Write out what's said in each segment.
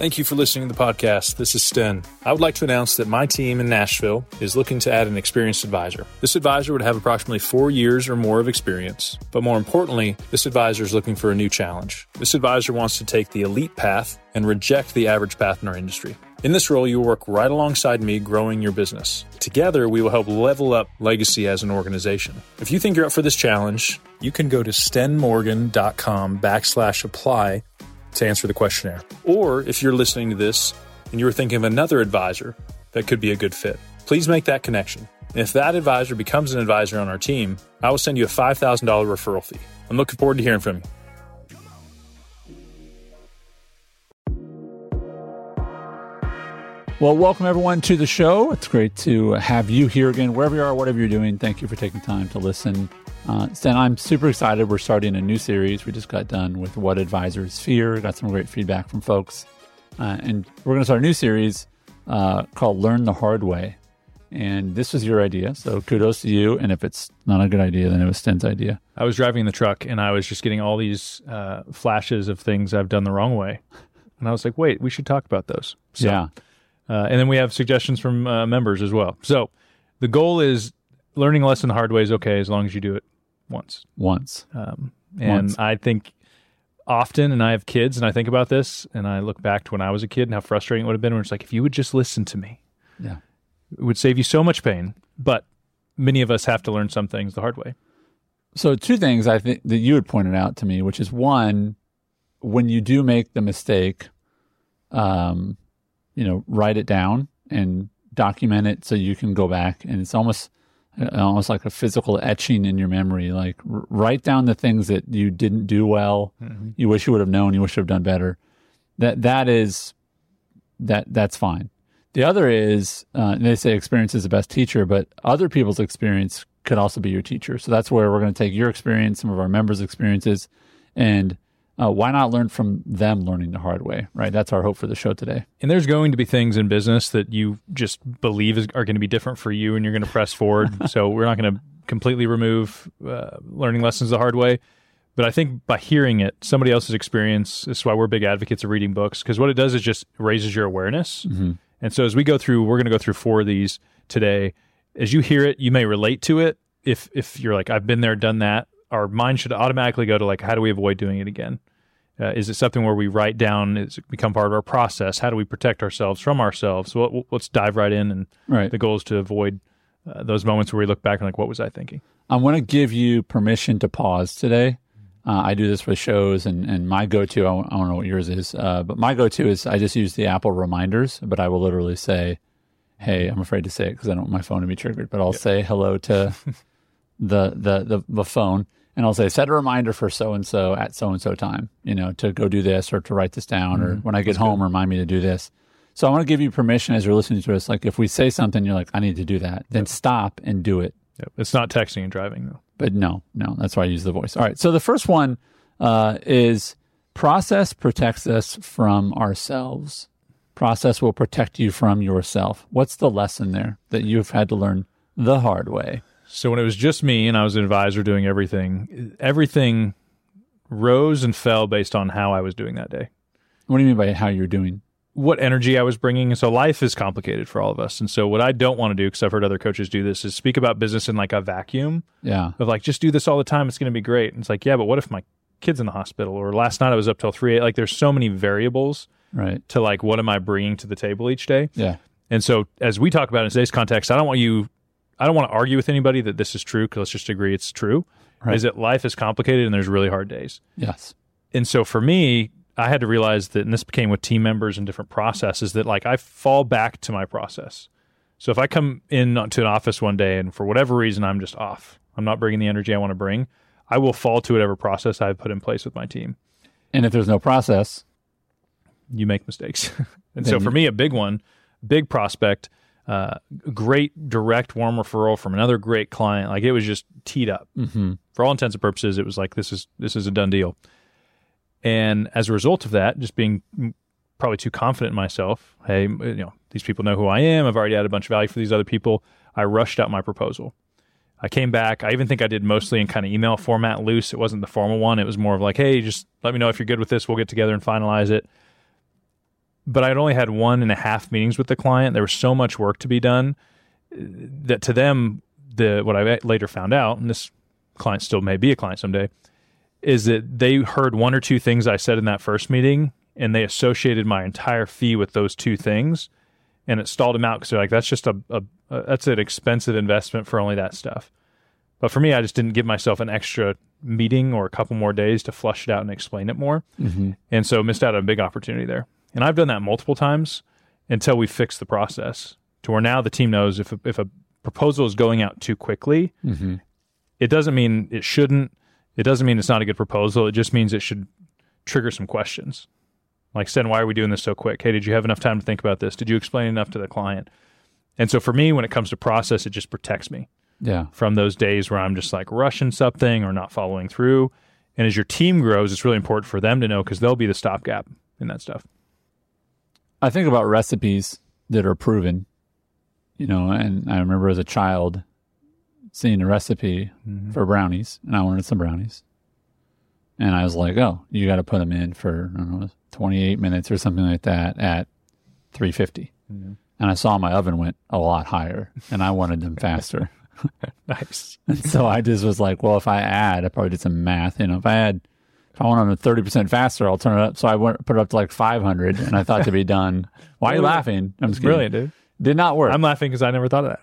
Thank you for listening to the podcast. This is Sten. I would like to announce that my team in Nashville is looking to add an experienced advisor. This advisor would have approximately four years or more of experience, but more importantly, this advisor is looking for a new challenge. This advisor wants to take the elite path and reject the average path in our industry. In this role, you will work right alongside me growing your business. Together, we will help level up legacy as an organization. If you think you're up for this challenge, you can go to stenmorgan.com backslash apply to answer the questionnaire. Or if you're listening to this and you were thinking of another advisor that could be a good fit, please make that connection. And if that advisor becomes an advisor on our team, I will send you a $5,000 referral fee. I'm looking forward to hearing from you. Well, welcome everyone to the show. It's great to have you here again, wherever you are, whatever you're doing. Thank you for taking time to listen. Uh, Sten, I'm super excited. We're starting a new series. We just got done with What Advisors Fear. Got some great feedback from folks. Uh, and we're going to start a new series uh, called Learn the Hard Way. And this was your idea. So kudos to you. And if it's not a good idea, then it was Sten's idea. I was driving the truck and I was just getting all these uh, flashes of things I've done the wrong way. And I was like, wait, we should talk about those. So, yeah. Uh, and then we have suggestions from uh, members as well. So the goal is learning a lesson the hard way is okay as long as you do it once. Once. Um, and once. I think often, and I have kids, and I think about this, and I look back to when I was a kid and how frustrating it would have been when it's like, if you would just listen to me, yeah, it would save you so much pain. But many of us have to learn some things the hard way. So, two things I think that you had pointed out to me, which is one, when you do make the mistake, um, you know, write it down and document it so you can go back. And it's almost almost like a physical etching in your memory. Like r- write down the things that you didn't do well, mm-hmm. you wish you would have known, you wish you would have done better. That that is that that's fine. The other is uh, they say experience is the best teacher, but other people's experience could also be your teacher. So that's where we're going to take your experience, some of our members' experiences, and uh, why not learn from them learning the hard way, right? That's our hope for the show today. And there's going to be things in business that you just believe is, are going to be different for you and you're going to press forward. so we're not going to completely remove uh, learning lessons the hard way. But I think by hearing it, somebody else's experience, this is why we're big advocates of reading books, because what it does is just raises your awareness. Mm-hmm. And so as we go through, we're going to go through four of these today. As you hear it, you may relate to it. If if you're like, I've been there, done that, our mind should automatically go to like, how do we avoid doing it again? Uh, is it something where we write down? Is it become part of our process? How do we protect ourselves from ourselves? Well, let's dive right in. And right. the goal is to avoid uh, those moments where we look back and like, what was I thinking? I want to give you permission to pause today. Uh, I do this with shows, and, and my go to, I, I don't know what yours is, uh, but my go to is I just use the Apple reminders, but I will literally say, hey, I'm afraid to say it because I don't want my phone to be triggered, but I'll yep. say hello to the, the, the, the phone and I'll say set a reminder for so and so at so and so time, you know, to go do this or to write this down, mm-hmm. or when I get That's home, good. remind me to do this. So I want to give you permission as you're listening to us. Like if we say something, you're like, I need to do that, then yep. stop and do it. Yep. It's not texting and driving though. But no, no, that's why I use the voice. All right. So the first one uh, is process protects us from ourselves. Process will protect you from yourself. What's the lesson there that you've had to learn the hard way? So when it was just me and I was an advisor doing everything, everything rose and fell based on how I was doing that day. What do you mean by how you're doing? What energy I was bringing. And so life is complicated for all of us. And so what I don't want to do, because I've heard other coaches do this, is speak about business in like a vacuum. Yeah. Of like, just do this all the time. It's going to be great. And it's like, yeah, but what if my kid's in the hospital or last night I was up till 3 8? Like there's so many variables right. to like, what am I bringing to the table each day? Yeah. And so as we talk about in today's context, I don't want you I don't want to argue with anybody that this is true because let's just agree it's true. Right. Is that life is complicated and there's really hard days. Yes. And so for me, I had to realize that, and this became with team members and different processes, that like I fall back to my process. So if I come in to an office one day and for whatever reason I'm just off, I'm not bringing the energy I want to bring, I will fall to whatever process I've put in place with my team. And if there's no process, you make mistakes. and so for me, a big one, big prospect uh, great direct warm referral from another great client. Like it was just teed up mm-hmm. for all intents and purposes. It was like this is this is a done deal. And as a result of that, just being probably too confident in myself, hey, you know, these people know who I am. I've already added a bunch of value for these other people. I rushed out my proposal. I came back. I even think I did mostly in kind of email format, loose. It wasn't the formal one. It was more of like, hey, just let me know if you're good with this. We'll get together and finalize it. But I'd only had one and a half meetings with the client. There was so much work to be done uh, that to them, the what I later found out, and this client still may be a client someday, is that they heard one or two things I said in that first meeting, and they associated my entire fee with those two things, and it stalled them out because they're like, "That's just a, a, a that's an expensive investment for only that stuff." But for me, I just didn't give myself an extra meeting or a couple more days to flush it out and explain it more, Mm-hmm. and so missed out on a big opportunity there. And I've done that multiple times until we fix the process to where now the team knows if a, if a proposal is going out too quickly, Mm-hmm. it doesn't mean it shouldn't. It doesn't mean it's not a good proposal. It just means it should trigger some questions. Like, Sten, why are we doing this so quick? Hey, did you have enough time to think about this? Did you explain enough to the client? And so for me, when it comes to process, it just protects me Yeah. from those days where I'm just like rushing something or not following through. And as your team grows, it's really important for them to know because they'll be the stopgap in that stuff. I think about recipes that are proven, you know, and I remember as a child seeing a recipe mm-hmm. for brownies, and I wanted some brownies. And I was like, oh, you got to put them in for, I don't know, 28 minutes or something like that at 350. Mm-hmm. And I saw my oven went a lot higher, and I wanted them faster. Nice. And so I just was like, well, if I add, I probably did some math. You know, if I add, I want them thirty percent faster, I'll turn it up. So I went put it up to like five hundred, and I thought to be done. Why are you laughing? I'm just kidding. Brilliant, dude. Did not work I'm laughing because I never thought of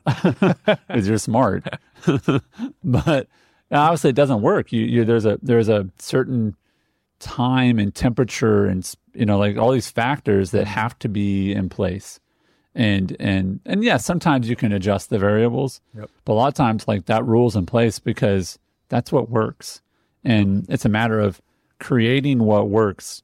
that. because you're smart. but obviously, it doesn't work. You, you there's a there's a certain time and temperature and you know like all these factors that have to be in place. And and and yeah, sometimes you can adjust the variables, Yep. but a lot of times like that rule's in place because that's what works, and it's a matter of creating what works.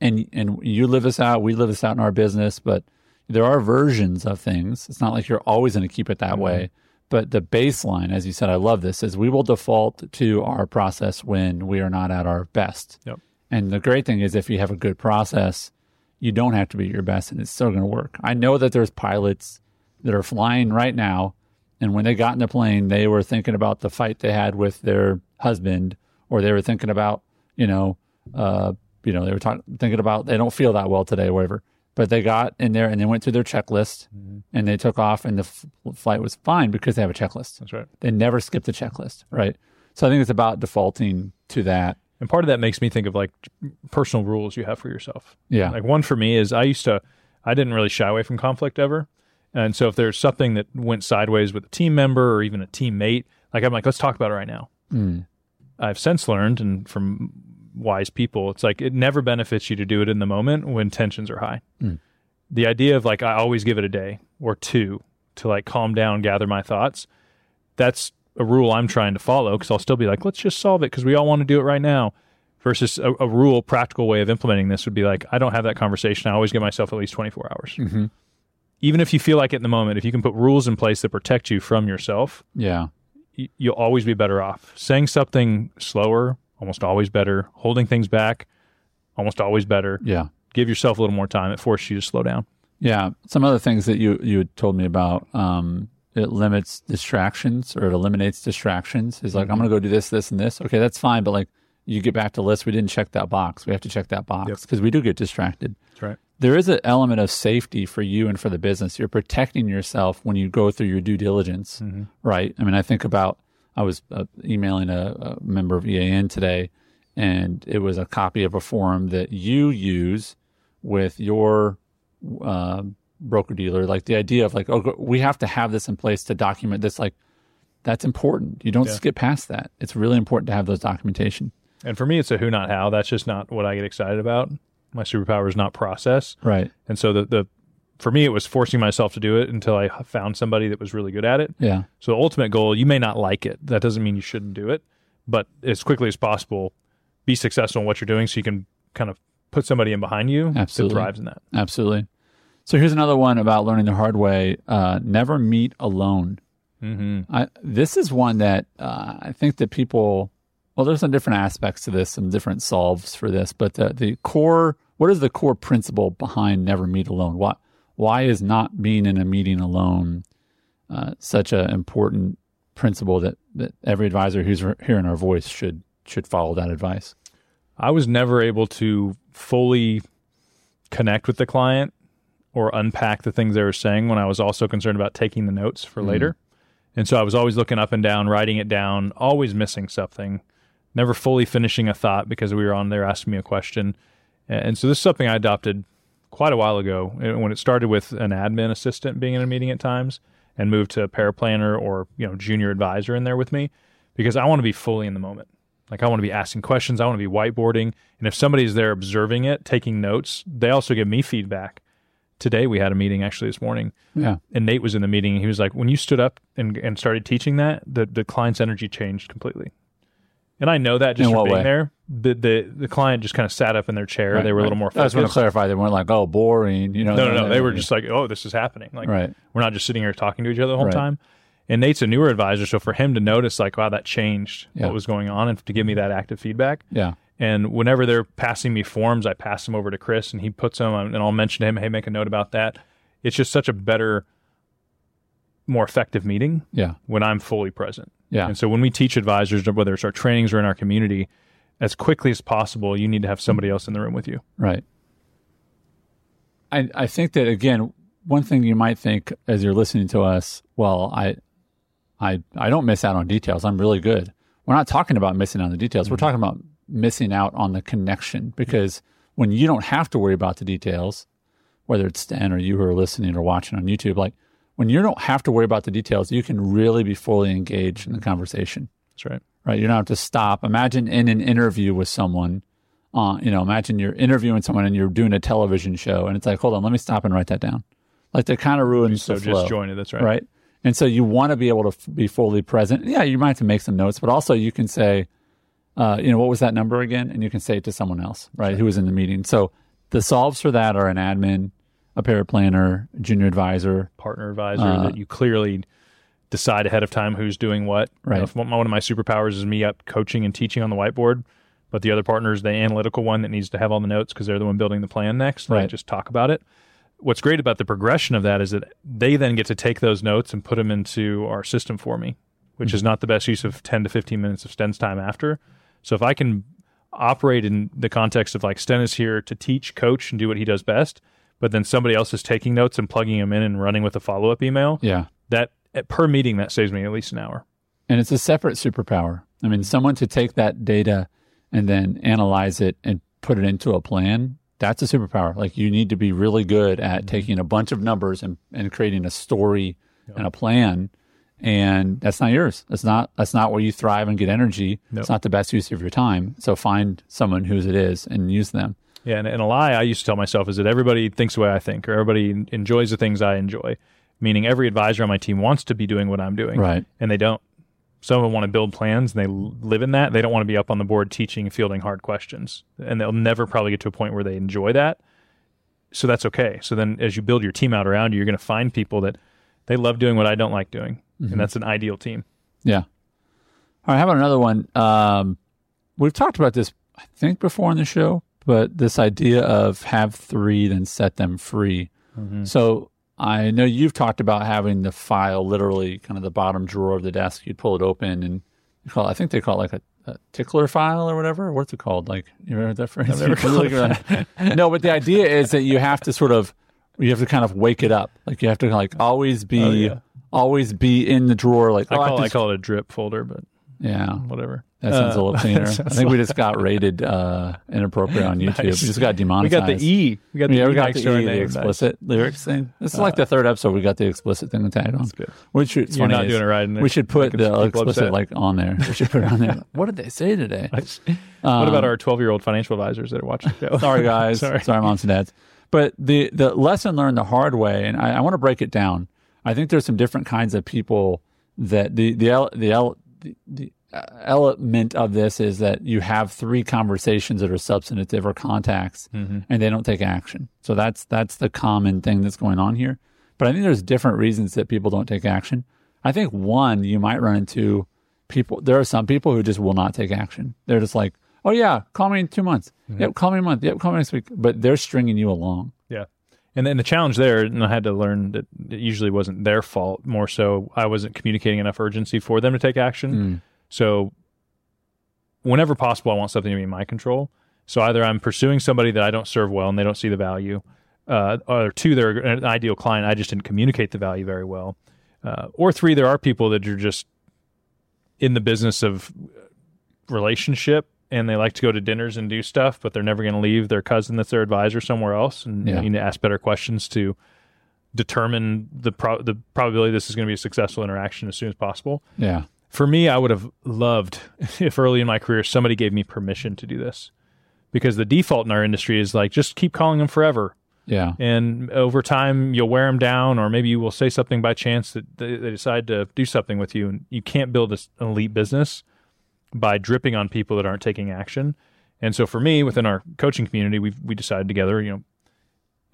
And and you live this out, we live this out in our business, but there are versions of things. It's not like you're always going to keep it that Mm-hmm. way. But the baseline, as you said, I love this, is we will default to our process when we are not at our best. Yep. And the great thing is, if you have a good process, you don't have to be at your best and it's still going to work. I know that there's pilots that are flying right now. And when they got in the plane, they were thinking about the fight they had with their husband, or they were thinking about, you know, uh, you know, they were talking, thinking about they don't feel that well today, or whatever. But they got in there and they went through their checklist and they took off, and the f- flight was fine because they have a checklist. That's right. They never skip the checklist, right? So I think it's about defaulting to that. And part of that makes me think of like personal rules you have for yourself. Yeah. Like one for me is I used to, I didn't really shy away from conflict ever. And so if there's something that went sideways with a team member or even a teammate, like I'm like, let's talk about it right now. Mm. I've since learned, and from wise people, it's like it never benefits you to do it in the moment when tensions are high. Mm. The idea of like, I always give it a day or two to like calm down, gather my thoughts. That's a rule I'm trying to follow because I'll still be like, let's just solve it because we all want to do it right now. Versus a, a rule, practical way of implementing this would be like, I don't have that conversation. I always give myself at least 24 hours. Mhm. Even if you feel like it in the moment, if you can put rules in place that protect you from yourself, Yeah. y- you'll always be better off. Saying something slower, almost always better. Holding things back, almost always better. Yeah. Give yourself a little more time. It forces you to slow down. Yeah. Some other things that you you had told me about. Um, it limits distractions or it eliminates distractions. Is like I'm going to go do this, this, and this. Okay, that's fine. But like you get back to list, we didn't check that box. We have to check that box Yep. because we do get distracted. That's right. There is an element of safety for you and for the business. You're protecting yourself when you go through your due diligence, right? I mean, I think about I was uh, emailing a, a member of EAN today, and it was a copy of a form that you use with your uh, broker dealer. Like the idea of like, oh, we have to have this in place to document this. Like that's important. You don't Yeah. skip past that. It's really important to have those documentation. And for me, it's a who, not how. That's just not what I get excited about. My superpower is not process. Right. And so the, the for me, it was forcing myself to do it until I found somebody that was really good at it. Yeah. So the ultimate goal, you may not like it. That doesn't mean you shouldn't do it, but as quickly as possible, be successful in what you're doing so you can kind of put somebody in behind you Absolutely. that thrives in that. Absolutely. So here's another one about learning the hard way. Uh, never meet alone. Mm-hmm. I, this is one that uh, I think that people, well, there's some different aspects to this, some different solves for this, but the, the core, what is the core principle behind never meet alone? Why, why is not being in a meeting alone uh, such an important principle that, that every advisor who's re- hearing our voice should should follow that advice? I was never able to fully connect with the client or unpack the things they were saying when I was also concerned about taking the notes for Mm. later. And so I was always looking up and down, writing it down, always missing something, never fully finishing a thought because we were on there asking me a question. And so this is something I adopted quite a while ago uh, when it started with an admin assistant being in a meeting at times and moved to a paraplanner or, you know, junior advisor in there with me because I want to be fully in the moment. Like I want to be asking questions, I want to be whiteboarding, and if somebody's there observing it, taking notes, they also give me feedback. Today we had a meeting actually this morning Yeah. and Nate was in the meeting and he was like, when you stood up and, and started teaching that, the, the client's energy changed completely. And I know that just In from being way? there. The, the the client just kind of sat up in their chair. they were a little more I just want to clarify. They weren't like, oh, boring. You know, No, no, no. They were just like, oh, this is happening. Like, Right. we're not just sitting here talking to each other the whole Right. time. And Nate's a newer advisor, so for him to notice, like, wow, that changed Yeah. what was going on, and to give me that active feedback. Yeah. And whenever they're passing me forms, I pass them over to Chris, and he puts them, and I'll mention to him, hey, make a note about that. It's just such a better, more effective meeting Yeah. when I'm fully present. Yeah. And so when we teach advisors, whether it's our trainings or in our community, as quickly as possible, you need to have somebody else in the room with you. Right. I I think that again, one thing you might think as you're listening to us, well, I I I don't miss out on details. I'm really good. We're not talking about missing out on the details. We're mm-hmm. talking about missing out on the connection because when you don't have to worry about the details, whether it's Stan or you who are listening or watching on YouTube, like when you don't have to worry about the details, you can really be fully engaged in the conversation That's right. Right? You don't have to stop. Imagine in an interview with someone, uh, you know, imagine you're interviewing someone and you're doing a television show, and it's like, hold on, let me stop and write that down. Like that kind of ruins So the flow, it. That's right. right? And so you want to be able to f- be fully present. Yeah, you might have to make some notes, but also you can say, uh, you know, what was that number again? And you can say it to someone else, right, who was in the meeting. So the solves for that are an admin, a paraplanner, junior advisor. Partner advisor Uh, that you clearly decide ahead of time who's doing what. You know, Right. if one of my superpowers is me up coaching and teaching on the whiteboard, but the other partner is the analytical one that needs to have all the notes because they're the one building the plan next. Like Right. just talk about it. What's great about the progression of that is that they then get to take those notes and put them into our system for me, which Mm-hmm. is not the best use of 10 to 15 minutes of Sten's time after. So if I can operate in the context of like Sten is here to teach, coach, and do what he does best, but then somebody else is taking notes and plugging them in and running with a follow up email, Yeah. that at- per meeting that saves me at least an hour. And it's a separate superpower. I mean, someone to take that data and then analyze it and put it into a plan, that's a superpower. Like you need to be really good at mm-hmm. taking a bunch of numbers and, and creating a story and a plan. And that's not yours. That's not that's not where you thrive and get energy. It's not the best use of your time. So find someone whose it is and use them. Yeah, and, and a lie I used to tell myself is that everybody thinks the way I think, or everybody enjoys the things I enjoy. Meaning, every advisor on my team wants to be doing what I'm doing, Right. And they don't. Some of them want to build plans and they live in that. They don't want to be up on the board teaching fielding hard questions, and they'll never probably get to a point where they enjoy that. So that's okay. So then, as you build your team out around you, you're going to find people that they love doing what I don't like doing, and that's an ideal team. Yeah. All right. How about another one? Um, we've talked about this, I think, before on the show, but this idea of have three, then set them free. So I know you've talked about having the file literally kind of the bottom drawer of the desk. You'd pull it open and you call. I think they call it like a, a tickler file or whatever. What's it called? Like you remember that phrase? never You look at that. no, but the idea is that you have to sort of you have to kind of wake it up. Like you have to like always be Oh, yeah. always be in the drawer. Like I oh, call to I call it a drip folder, but yeah, whatever. That sounds a Uh, little cleaner. I think we just got rated uh, inappropriate on YouTube. Nice. We just got demonetized. We got the E. We got the yeah, E we got the, E, the explicit lyrics thing. This is like the third episode. We got the explicit thing to tag on. good. Which it's You're not doing it right. in there. We should put the explicit upset. like on there. We should put it on there. what did they say today? what Um, about our 12 year old financial advisors that are watching the show? Sorry, guys. Sorry. Sorry. moms and dads. But the the lesson learned the hard way, and I, I want to break it down. I think there's some different kinds of people that the the the, the, the uh, Uh, element of this is that you have three conversations that are substantive or contacts, Mm-hmm. and they don't take action. So that's that's the common thing that's going on here. But I think there's different reasons that people don't take action. I think one you might run into people. There are some people who just will not take action. They're just like, oh yeah, call me in two months. Mm-hmm. Yep, call me in a month. Yep, call me next week. But they're stringing you along. Yeah. And then the challenge there, and I had to learn that it usually wasn't their fault. More so, I wasn't communicating enough urgency for them to take action. Mm. So, whenever possible, I want something to be in my control. So either I'm pursuing somebody that I don't serve well and they don't see the value, uh, or two, they're an ideal client. I just didn't communicate the value very well, uh, or three, there are people that are just in the business of relationship and they like to go to dinners and do stuff, but they're never going to leave their cousin that's their advisor somewhere else. And Yeah. you need to ask better questions to determine the pro- the probability this is going to be a successful interaction as soon as possible. Yeah. For me, I would have loved if early in my career somebody gave me permission to do this, because the default in our industry is like just keep calling them forever, Yeah. and over time you'll wear them down, or maybe you will say something by chance that they, they decide to do something with you, and you can't build this elite business by dripping on people that aren't taking action. And so for me, within our coaching community, we we decided together, you know,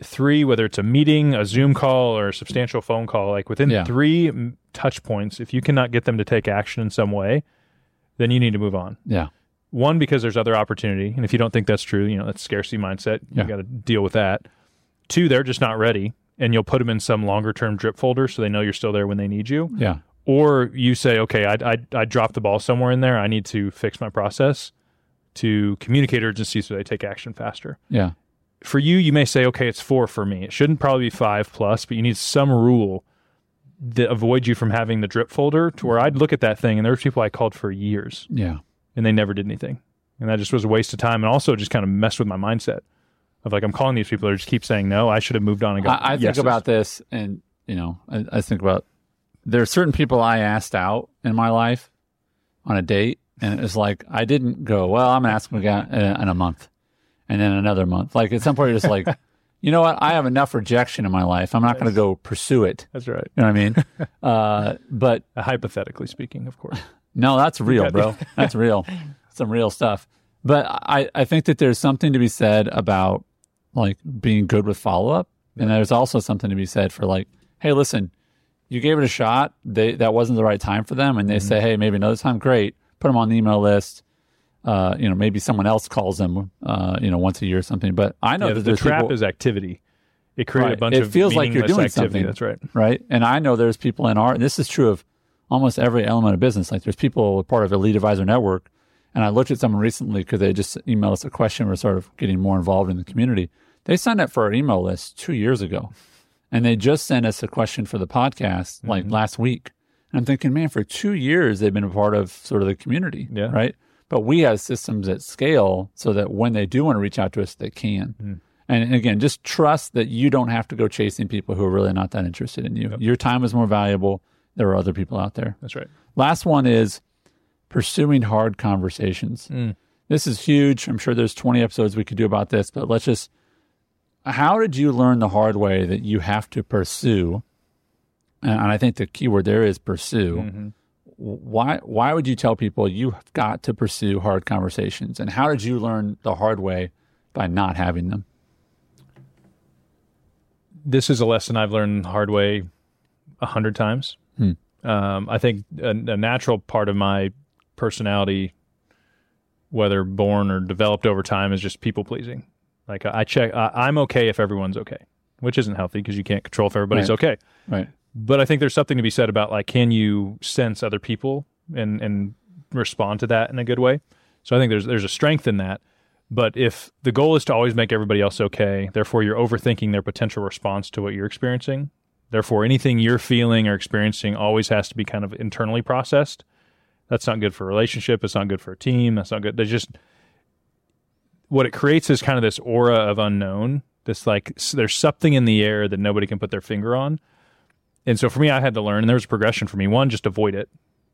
three, whether it's a meeting, a Zoom call, or a substantial phone call, like within Yeah. three touch points, if you cannot get them to take action in some way, then you need to move on. Yeah. One, because there's other opportunity, and if you don't think that's true, you know that's scarcity mindset. Yeah. You got to deal with that. Two, they're just not ready, and you'll put them in some longer term drip folder so they know you're still there when they need you Yeah. or you say, okay, I, I, I dropped the ball somewhere in there. I need to fix my process to communicate urgency so they take action faster. Yeah. For you, you may say, okay, it's four for me. It shouldn't probably be five plus, but you need some rule that avoids you from having the drip folder to where I'd look at that thing and there were people I called for years Yeah. and they never did anything. And that just was a waste of time and also just kind of messed with my mindset of like, I'm calling these people that just keep saying no. I should have moved on and got I, I think about this, and you know, I, I think about there are certain people I asked out in my life on a date, and it was like I didn't go. Well, I'm gonna ask them again in, in a month, and then another month. Like at some point, you're just like, you know what? I have enough rejection in my life. I'm not gonna go pursue it. That's right. You know what I mean? uh, but Uh, hypothetically speaking, of course. no, that's real, bro. That's real. Some real stuff. But I, I think that there's something to be said about like being good with follow up. And there's also something to be said for like, hey, listen, you gave it a shot. They that wasn't the right time for them, and they say, hey, maybe another time. Great, put them on the email list. Uh, you know, maybe someone else calls them, uh, you know, once a year or something. But I know yeah, that the trap people, is activity. It creates Right. a bunch It of it feels like you're doing activity. something. That's right. right? And I know there's people in our, this is true of almost every element of business. Like there's people part of Elite Advisor Network. And I looked at someone recently because they just emailed us a question. We're sort of getting more involved in the community. They signed up for our email list two years ago. And they just sent us a question for the podcast like Mm-hmm. last week. And I'm thinking, man, for two years they've been a part of sort of the community. Yeah. Right. But we have systems at scale so that when they do want to reach out to us, they can. Mm. And again, just trust that you don't have to go chasing people who are really not that interested in you. Your time is more valuable. There are other people out there. That's right. Last one is pursuing hard conversations. This is huge. I'm sure there's 20 episodes we could do about this, but let's just how did you learn the hard way that you have to pursue? And I think the key word there is pursue. Why why would you tell people you've got to pursue hard conversations? And how did you learn the hard way by not having them? This is a lesson I've learned the hard way a hundred times. Hmm. Um, I think a, a natural part of my personality, whether born or developed over time, is just people pleasing. Like I check, I, I'm okay if everyone's okay, which isn't healthy because you can't control if everybody's Right. okay. Right. But I think there's something to be said about like can you sense other people and and respond to that in a good way. So I think there's there's a strength in that. But if the goal is to always make everybody else okay, therefore you're overthinking their potential response to what you're experiencing. Therefore anything you're feeling or experiencing always has to be kind of internally processed. That's not good for a relationship, it's not good for a team, that's not good. There's just what it creates is kind of this aura of unknown. This like there's something in the air that nobody can put their finger on. And so for me, I had to learn, and there was a progression for me. One, just avoid it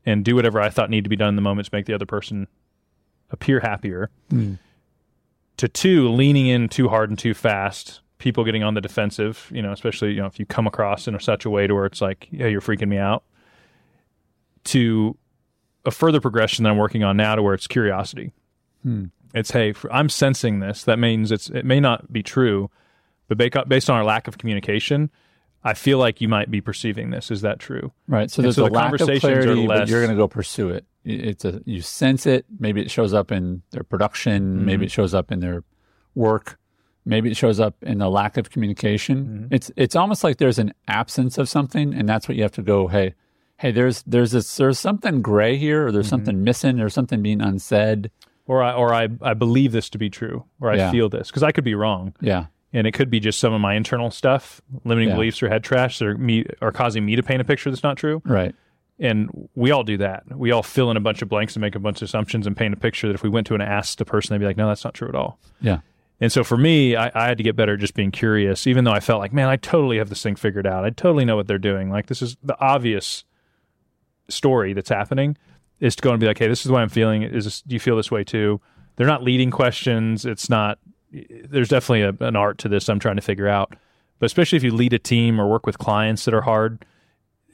and do whatever I thought needed to be done in the moment to make the other person appear happier. Hmm. To two, leaning in too hard and too fast, people getting on the defensive, you know, especially, you know, if you come across in such a way to where it's like, yeah, you're freaking me out. To a further progression that I'm working on now to where it's curiosity. Hmm. It's, hey, I'm sensing this. That means it's it may not be true, but based on our lack of communication, I feel like you might be perceiving this. Is that true? Right. So And there's so a the lack of clarity, but you're going to go pursue it. It's a you sense it. Maybe it shows up in their production. Mm-hmm. Maybe it shows up in their work. Maybe it shows up in the lack of communication. Mm-hmm. It's it's almost like there's an absence of something, and that's what you have to go. Hey, hey, there's there's this there's something gray here, or there's Mm-hmm. something missing, or something being unsaid. or I or I I believe this to be true, or I Yeah. feel this because I could be wrong, Yeah. And it could be just some of my internal stuff, limiting Yeah. beliefs or head trash that are me are causing me to paint a picture that's not true. Right. And we all do that. We all fill in a bunch of blanks and make a bunch of assumptions and paint a picture that if we went to and asked a person, they'd be like, "No, that's not true at all." Yeah. And so for me, I, I had to get better at just being curious, even though I felt like, man, I totally have this thing figured out. I totally know what they're doing. Like this is the obvious story that's happening. Is to go and be like, hey, this is the way I'm feeling. Is this, do you feel this way too? They're not leading questions. It's not. There's definitely a, an art to this. I'm trying to figure out. But especially if you lead a team or work with clients that are hard,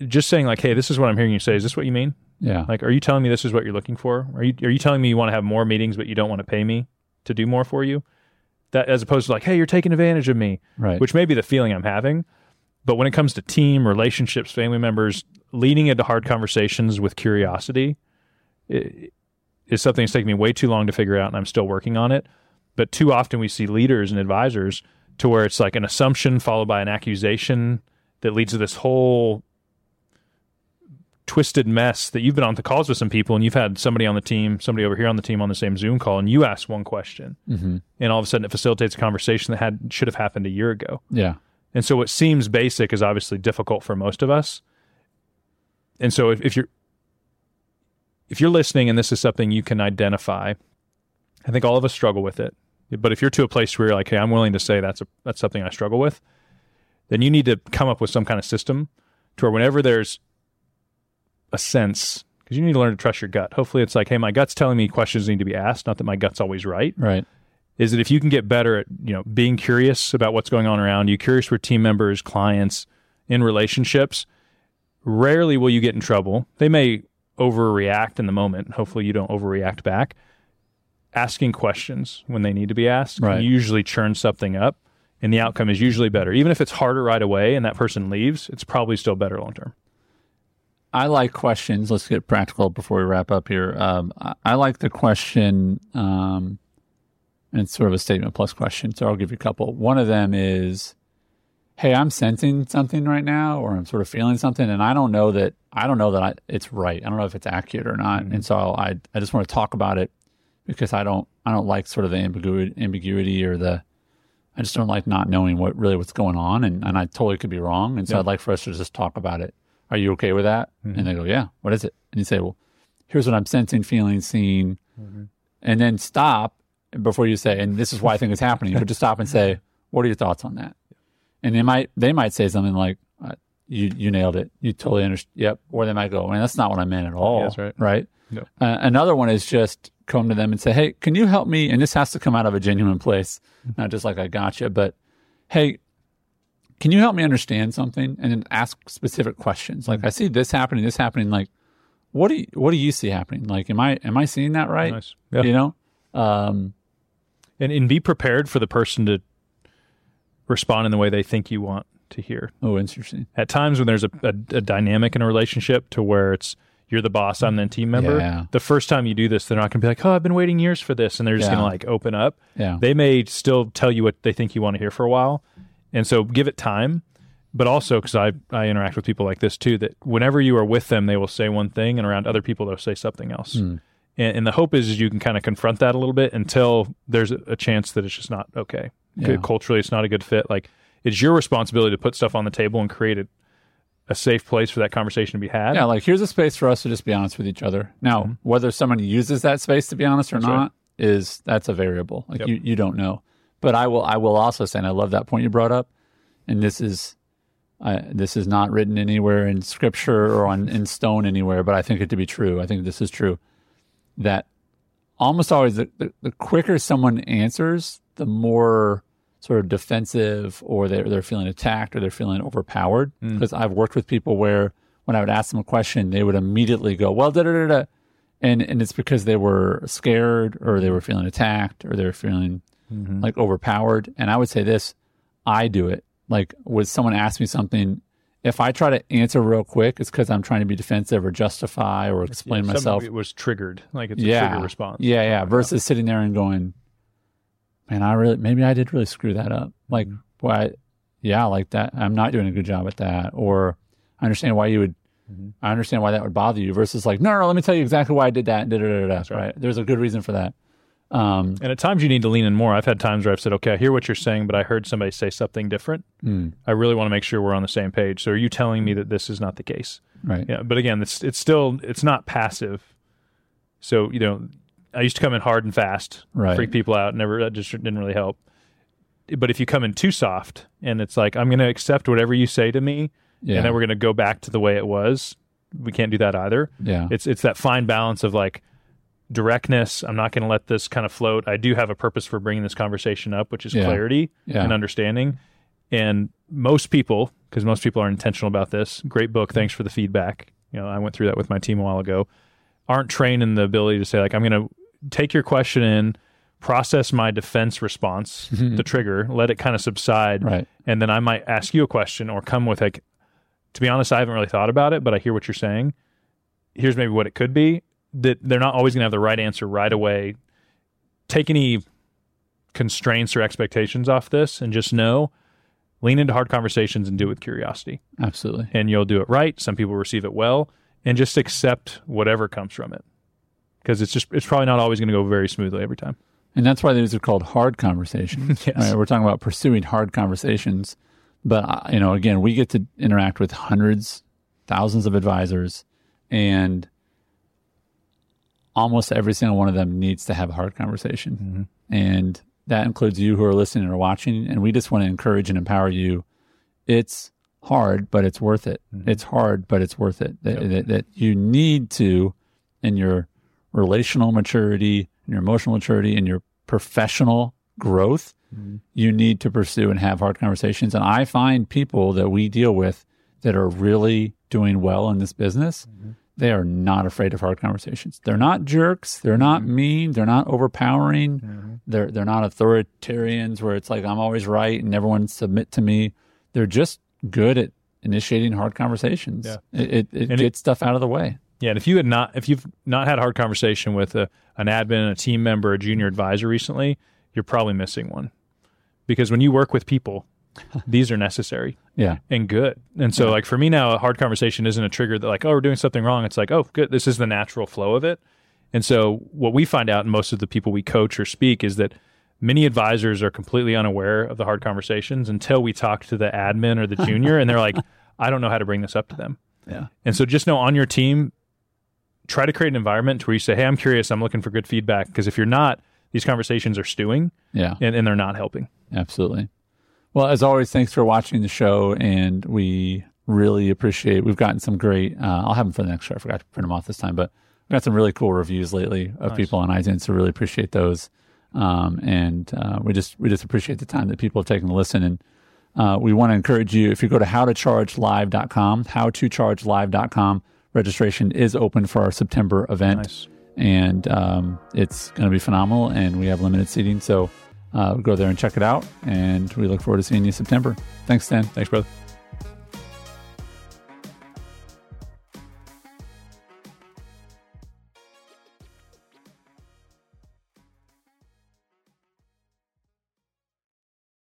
just saying like, hey, this is what I'm hearing you say. Is this what you mean? Yeah. Like, are you telling me this is what you're looking for? Are you are you telling me you want to have more meetings, but you don't want to pay me to do more for you? That as opposed to like, hey, you're taking advantage of me, right. which may be the feeling I'm having. But when it comes to team relationships, family members, leading into hard conversations with curiosity i- is something that's taken me way too long to figure out, and I'm still working on it. But too often we see leaders and advisors to where it's like an assumption followed by an accusation that leads to this whole twisted mess that you've been on the calls with some people and you've had somebody on the team, somebody over here on the team on the same Zoom call, and you ask one question, hmm and all of a sudden it facilitates a conversation that had should have happened a year ago. Yeah. And so what seems basic is obviously difficult for most of us. And so if, if you're if you're listening and this is something you can identify, I think all of us struggle with it. But if you're to a place where you're like, hey, I'm willing to say that's a that's something I struggle with, then you need to come up with some kind of system to where whenever there's a sense, because you need to learn to trust your gut. Hopefully it's like, hey, my gut's telling me questions need to be asked, not that my gut's always right Right. is that if you can get better at you know being curious about what's going on around you curious with team members clients in relationships rarely will you get in trouble they may overreact in the moment hopefully you don't overreact back asking questions when they need to be asked Right. usually churn something up and the outcome is usually better even if it's harder right away and that person leaves it's probably still better long term I like questions. Let's get practical before we wrap up here. Um, I, I like the question, um, and it's sort of a statement plus question. So I'll give you a couple. One of them is, "Hey, I'm sensing something right now, or I'm sort of feeling something, and I don't know that I don't know that I, it's right. I don't know if it's accurate or not. And so I I just want to talk about it because I don't I don't like sort of the ambiguity ambiguity or the I just don't like not knowing what really what's going on, and, and I totally could be wrong. And so Yeah. I'd like for us to just talk about it. Are you okay with that? Mm-hmm. And they go, Yeah. What is it? And you say, Well, here's what I'm sensing, feeling, seeing, Mm-hmm. and then stop before you say, and this is why I think it's happening. But just stop and say, What are your thoughts on that? And they might they might say something like, uh, "You you nailed it. You totally understand." Yep. Or they might go, "Man, that's not what I meant at all." that's right. Right. Yep. Uh, another one is just come to them and say, "Hey, can you help me?" And this has to come out of a genuine place, not just like I gotcha, but hey, can you help me understand something? And then ask specific questions. Like I see this happening, this happening. Like, what do you, what do you see happening? Like, am I am I seeing that right? nice yeah. You know, um, and, and be prepared for the person to respond in the way they think you want to hear oh, interesting. at times when there's a, a, a dynamic in a relationship to where it's you're the boss, I'm the team member. Yeah. The first time you do this, they're not going to be like, "Oh, I've been waiting years for this," and they're just Yeah. going to like open up. Yeah. They may still tell you what they think you want to hear for a while, and so give it time. But also, because I I interact with people like this too, that whenever you are with them, they will say one thing, and around other people, they'll say something else. Hmm. And, and the hope is, is you can kind of confront that a little bit until there's a, a chance that it's just not okay. Yeah. Culturally, it's not a good fit. Like it's your responsibility to put stuff on the table and create a, a safe place for that conversation to be had. Yeah, like here's a space for us to just be honest with each other. Now, whether someone uses that space to be honest or Mm-hmm. right. not is that's a variable. Like Yep. you, you don't know. But I will I will also say, and I love that point you brought up, and this is I, this is not written anywhere in scripture or on in stone anywhere, but I think it to be true. I think this is true. That almost always the, the, the quicker someone answers, the more sort of defensive or they're, they're feeling attacked or they're feeling overpowered. Hmm. Because I've worked with people where when I would ask them a question, they would immediately go, well, da da da da. And, and it's because they were scared or they were feeling attacked or they were feeling mm-hmm. like overpowered. And I would say this I do it. Like, when someone asks me something, if I try to answer real quick, it's because I'm trying to be defensive or justify or explain Some- myself. It was triggered, like it's a yeah. trigger response. Yeah, yeah. Versus sitting there and going, man, I really, maybe I did really screw that up. Like, Mm-hmm. I, yeah, like that. I'm not doing a good job at that. Or I understand why you would, Mm-hmm. I understand why that would bother you versus like, no, no, no, let me tell you exactly why I did that. Da, da, da, da, right. right. There's a good reason for that. Um, And at times you need to lean in more. I've had times where I've said, okay, I hear what you're saying, but I heard somebody say something different. mm, I really want to make sure we're on the same page. So are you telling me that this is not the case? right. Yeah. But again, it's it's still it's not passive. So, you know, I used to come in hard and fast, Right. freak people out, never that just didn't really help. But if you come in too soft and it's like, I'm gonna accept whatever you say to me, Yeah. and then we're gonna go back to the way it was, we can't do that either. yeah. It's it's that fine balance of like directness. I'm not going to let this kind of float. I do have a purpose for bringing this conversation up, which is Yeah. clarity Yeah. and understanding. And most people, because most people are intentional about this, great book. Thanks for the feedback. You know, I went through that with my team a while ago. Aren't trained in the ability to say like, I'm going to take your question in, process my defense response, mm-hmm. the trigger, let it kind of subside, Right. and then I might ask you a question or come with like, to be honest, I haven't really thought about it, but I hear what you're saying. Here's maybe what it could be. That they're not always going to have the right answer right away. Take any constraints or expectations off this, and just know, lean into hard conversations and do it with curiosity, Absolutely. and you'll do it right. Some people receive it well, and just accept whatever comes from it, because it's just it's probably not always going to go very smoothly every time. And that's why these are called hard conversations. Yes. right? We're talking about pursuing hard conversations. But, uh, you know, again, we get to interact with hundreds, thousands of advisors, and almost every single one of them needs to have a hard conversation. And that includes you who are listening or watching. And we just want to encourage and empower you. It's hard, but it's worth it. It's hard, but it's worth it. That, that, that you need to, in your relational maturity, in your emotional maturity, and your professional growth, mm-hmm. you need to pursue and have hard conversations. And I find people that we deal with that are really doing well in this business, mm-hmm. they are not afraid of hard conversations. They're not jerks. They're not mm-hmm. mean. They're not overpowering. They're they're not authoritarians where it's like I'm always right and everyone submit to me. They're just good at initiating hard conversations. Yeah. It it, it And it- gets stuff out of the way. Yeah, and if you had not, if you've not had a hard conversation with a, an admin, a team member, a junior advisor recently, you're probably missing one. Because when you work with people, these are necessary Yeah. and good. And so, like for me now, a hard conversation isn't a trigger that like, oh, we're doing something wrong. It's like, oh, good, this is the natural flow of it. And so, what we find out in most of the people we coach or speak is that many advisors are completely unaware of the hard conversations until we talk to the admin or the junior, and they're like, I don't know how to bring this up to them. Yeah. And so just know on your team, try to create an environment where you say, Hey, I'm curious, I'm looking for good feedback. Because if you're not, these conversations are stewing Yeah. and, and they're not helping. Absolutely. Well, as always, thanks for watching the show, and we really appreciate. We've gotten some great. Uh, I'll have them for the next show. I forgot to print them off this time, but we've got some really cool reviews lately of Nice. people on iTunes. So really appreciate those, um, and uh, we just we just appreciate the time that people have taken to listen. And uh, we want to encourage you if you go to howtochargelive.com, howtochargelive.com, registration is open for our September event Nice. and um, it's going to be phenomenal. And we have limited seating, so uh, go there and check it out. And we look forward to seeing you in September. Thanks, Dan. Thanks, brother.